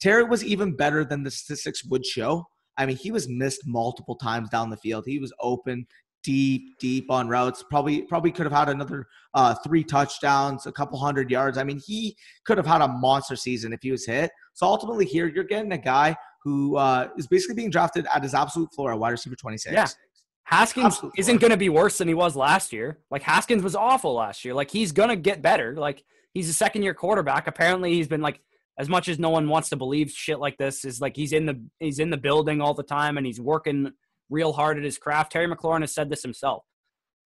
Terry was even better than the statistics would show. I mean, he was missed multiple times down the field. He was open deep, deep on routes. Probably, probably could have had another uh, three touchdowns, a couple hundred yards. I mean, he could have had a monster season if he was hit. So ultimately, here you're getting a guy who uh, is basically being drafted at his absolute floor at wide receiver 26. Yeah. Haskins isn't going to be worse than he was last year. Like Haskins was awful last year. Like he's going to get better. Like he's a second year quarterback. Apparently he's been like as much as no one wants to believe shit like this is like he's in the he's in the building all the time and he's working real hard at his craft. Terry McLaurin has said this himself.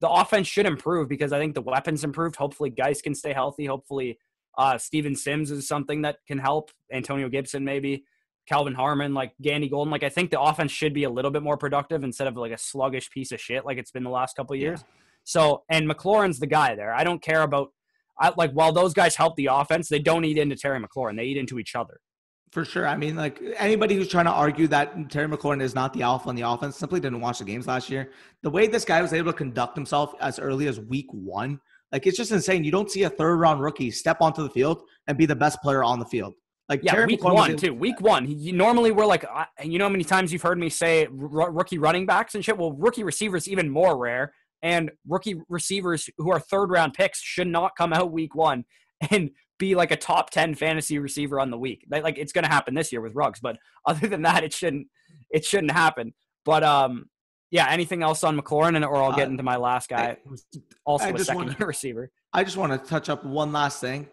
The offense should improve because I think the weapons improved. Hopefully Guice can stay healthy. Hopefully uh, Steven Sims is something that can help. Antonio Gibson maybe. Kelvin Harmon, like Gandy Golden. Like I think the offense should be a little bit more productive instead of like a sluggish piece of shit like it's been the last couple years. Yeah. So and McLaurin's the guy there. I don't care about I like while those guys help the offense, they don't eat into Terry McLaurin. They eat into each other. For sure. I mean, like anybody who's trying to argue that Terry McLaurin is not the alpha on the offense simply didn't watch the games last year. The way this guy was able to conduct himself as early as week one, like it's just insane. You don't see a third round rookie step onto the field and be the best player on the field. Like yeah, Terry week McLaurin one too. Week one, you, normally we're like, uh, you know how many times you've heard me say r- rookie running backs and shit. Well, rookie receivers even more rare, and rookie receivers who are third round picks should not come out week one and be like a top ten fantasy receiver on the week. Like it's going to happen this year with Ruggs, but other than that, it shouldn't. It shouldn't happen. But um, yeah. Anything else on McLaurin, and or I'll get uh, into my last guy, who's also I a second year receiver. I just want to touch up one last thing.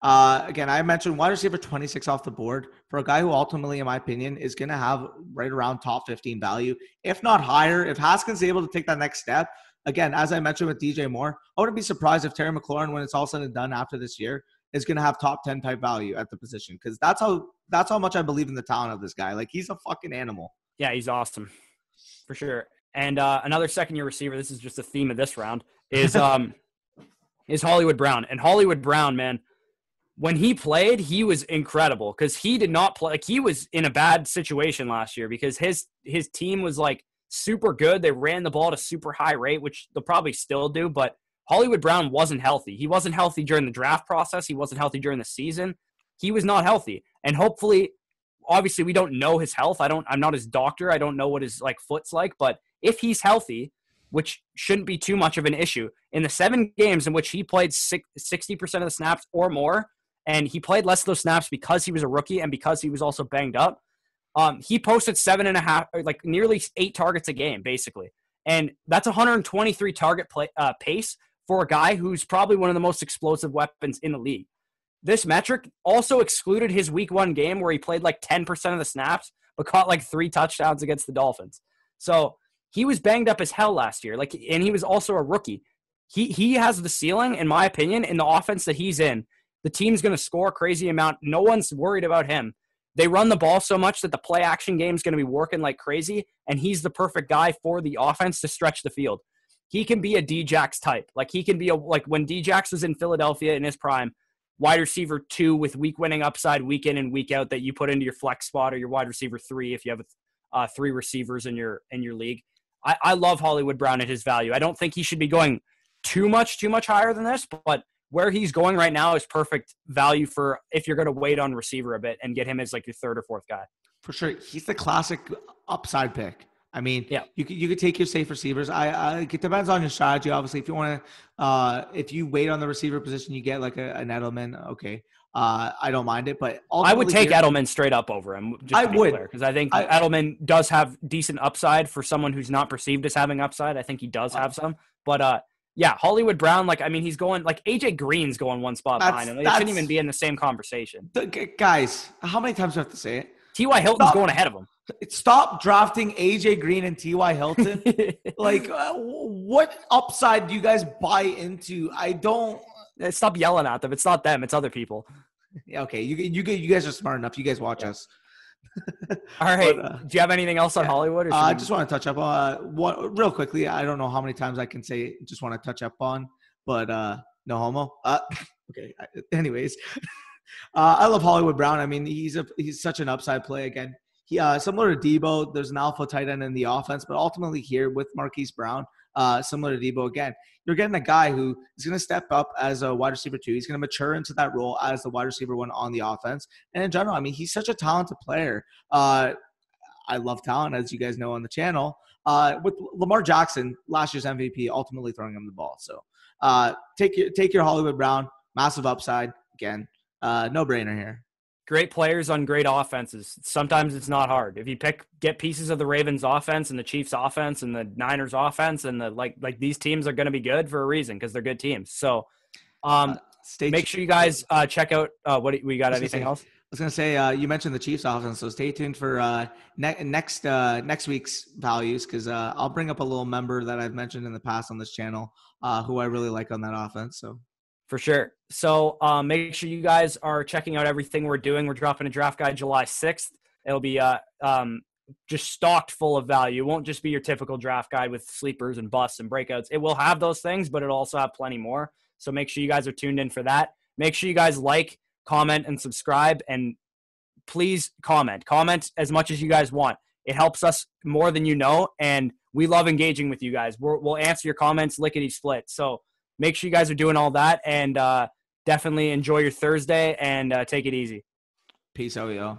Uh, again, I mentioned wide receiver 26 off the board for a guy who ultimately, in my opinion, is going to have right around top 15 value, if not higher. If Haskins is able to take that next step, again, as I mentioned with DJ Moore, I wouldn't be surprised if Terry McLaurin, when it's all said and done after this year, is going to have top 10 type value at the position because that's how that's how much I believe in the talent of this guy. Like he's a fucking animal. Yeah, he's awesome for sure. And uh, another second year receiver. This is just the theme of this round. Is um is Hollywood Brown and Hollywood Brown, man when he played, he was incredible because he did not play like he was in a bad situation last year because his his team was like super good. They ran the ball at a super high rate, which they'll probably still do, but Hollywood Brown wasn't healthy. He wasn't healthy during the draft process. He wasn't healthy during the season. He was not healthy. And hopefully, obviously we don't know his health. I don't I'm not his doctor. I don't know what his like foot's like, but if he's healthy, which shouldn't be too much of an issue. In the seven games in which he played 60% of the snaps or more, and he played less of those snaps because he was a rookie and because he was also banged up. Um, he posted seven and a half, like nearly eight targets a game, basically, and that's 123 target play, uh, pace for a guy who's probably one of the most explosive weapons in the league. This metric also excluded his week one game where he played like 10% of the snaps, but caught like three touchdowns against the Dolphins. So he was banged up as hell last year. Like, and he was also a rookie. He he has the ceiling, in my opinion, in the offense that he's in. The team's going to score a crazy amount. No one's worried about him. They run the ball so much that the play action game is going to be working like crazy, and he's the perfect guy for the offense to stretch the field. He can be a Djax type. Like he can be a like when Djax was in Philadelphia in his prime, wide receiver two with week winning upside week in and week out that you put into your flex spot or your wide receiver three if you have uh, three receivers in your in your league. I, I love Hollywood Brown at his value. I don't think he should be going too much too much higher than this, but where he's going right now is perfect value for if you're going to wait on receiver a bit and get him as like your third or fourth guy. For sure, he's the classic upside pick. I mean, yeah, you could you could take your safe receivers. I, I it depends on your strategy. Obviously, if you want to, uh, if you wait on the receiver position, you get like a, an Edelman. Okay, uh, I don't mind it, but I would take here, Edelman straight up over him. I would because I think I, Edelman does have decent upside for someone who's not perceived as having upside. I think he does have some, but uh, yeah, Hollywood Brown, like I mean, he's going like AJ Green's going one spot behind him. They shouldn't even be in the same conversation. The, guys, how many times do I have to say it? T.Y. Hilton's Stop. going ahead of him. Stop drafting AJ Green and T.Y. Hilton. like, uh, what upside do you guys buy into? I don't. Stop yelling at them. It's not them. It's other people. Yeah, okay. You you you guys are smart enough. You guys watch yeah. us. All right. But, uh, Do you have anything else on yeah. Hollywood? Uh, I just want to touch up uh, what, real quickly. I don't know how many times I can say just want to touch up on, but uh, no homo. Uh, okay. Anyways, uh, I love Hollywood Brown. I mean, he's a he's such an upside play again. Uh, similar to Deebo, There's an alpha tight end in the offense, but ultimately here with Marquise Brown, uh, similar to Deebo again. You're getting a guy who is going to step up as a wide receiver two. He's going to mature into that role as the wide receiver one on the offense. And in general, I mean, he's such a talented player. Uh, I love talent, as you guys know on the channel. Uh, with Lamar Jackson, last year's MVP, ultimately throwing him the ball. So uh, take your take your Hollywood Brown, massive upside again, uh, no brainer here great players on great offenses. Sometimes it's not hard. If you pick get pieces of the Ravens offense and the Chiefs offense and the Niners offense and the like like these teams are going to be good for a reason because they're good teams. So um uh, stay make sure you guys uh check out uh what we got anything say, else? I was going to say uh you mentioned the Chiefs offense so stay tuned for uh ne- next uh next week's values cuz uh I'll bring up a little member that I've mentioned in the past on this channel uh who I really like on that offense. So for sure. So um, make sure you guys are checking out everything we're doing. We're dropping a draft guide July 6th. It'll be uh, um, just stocked full of value. It won't just be your typical draft guide with sleepers and busts and breakouts. It will have those things, but it'll also have plenty more. So make sure you guys are tuned in for that. Make sure you guys like, comment, and subscribe. And please comment. Comment as much as you guys want. It helps us more than you know. And we love engaging with you guys. we will answer your comments lickety split. So make sure you guys are doing all that and uh, definitely enjoy your Thursday and uh, take it easy. Peace out, y'all.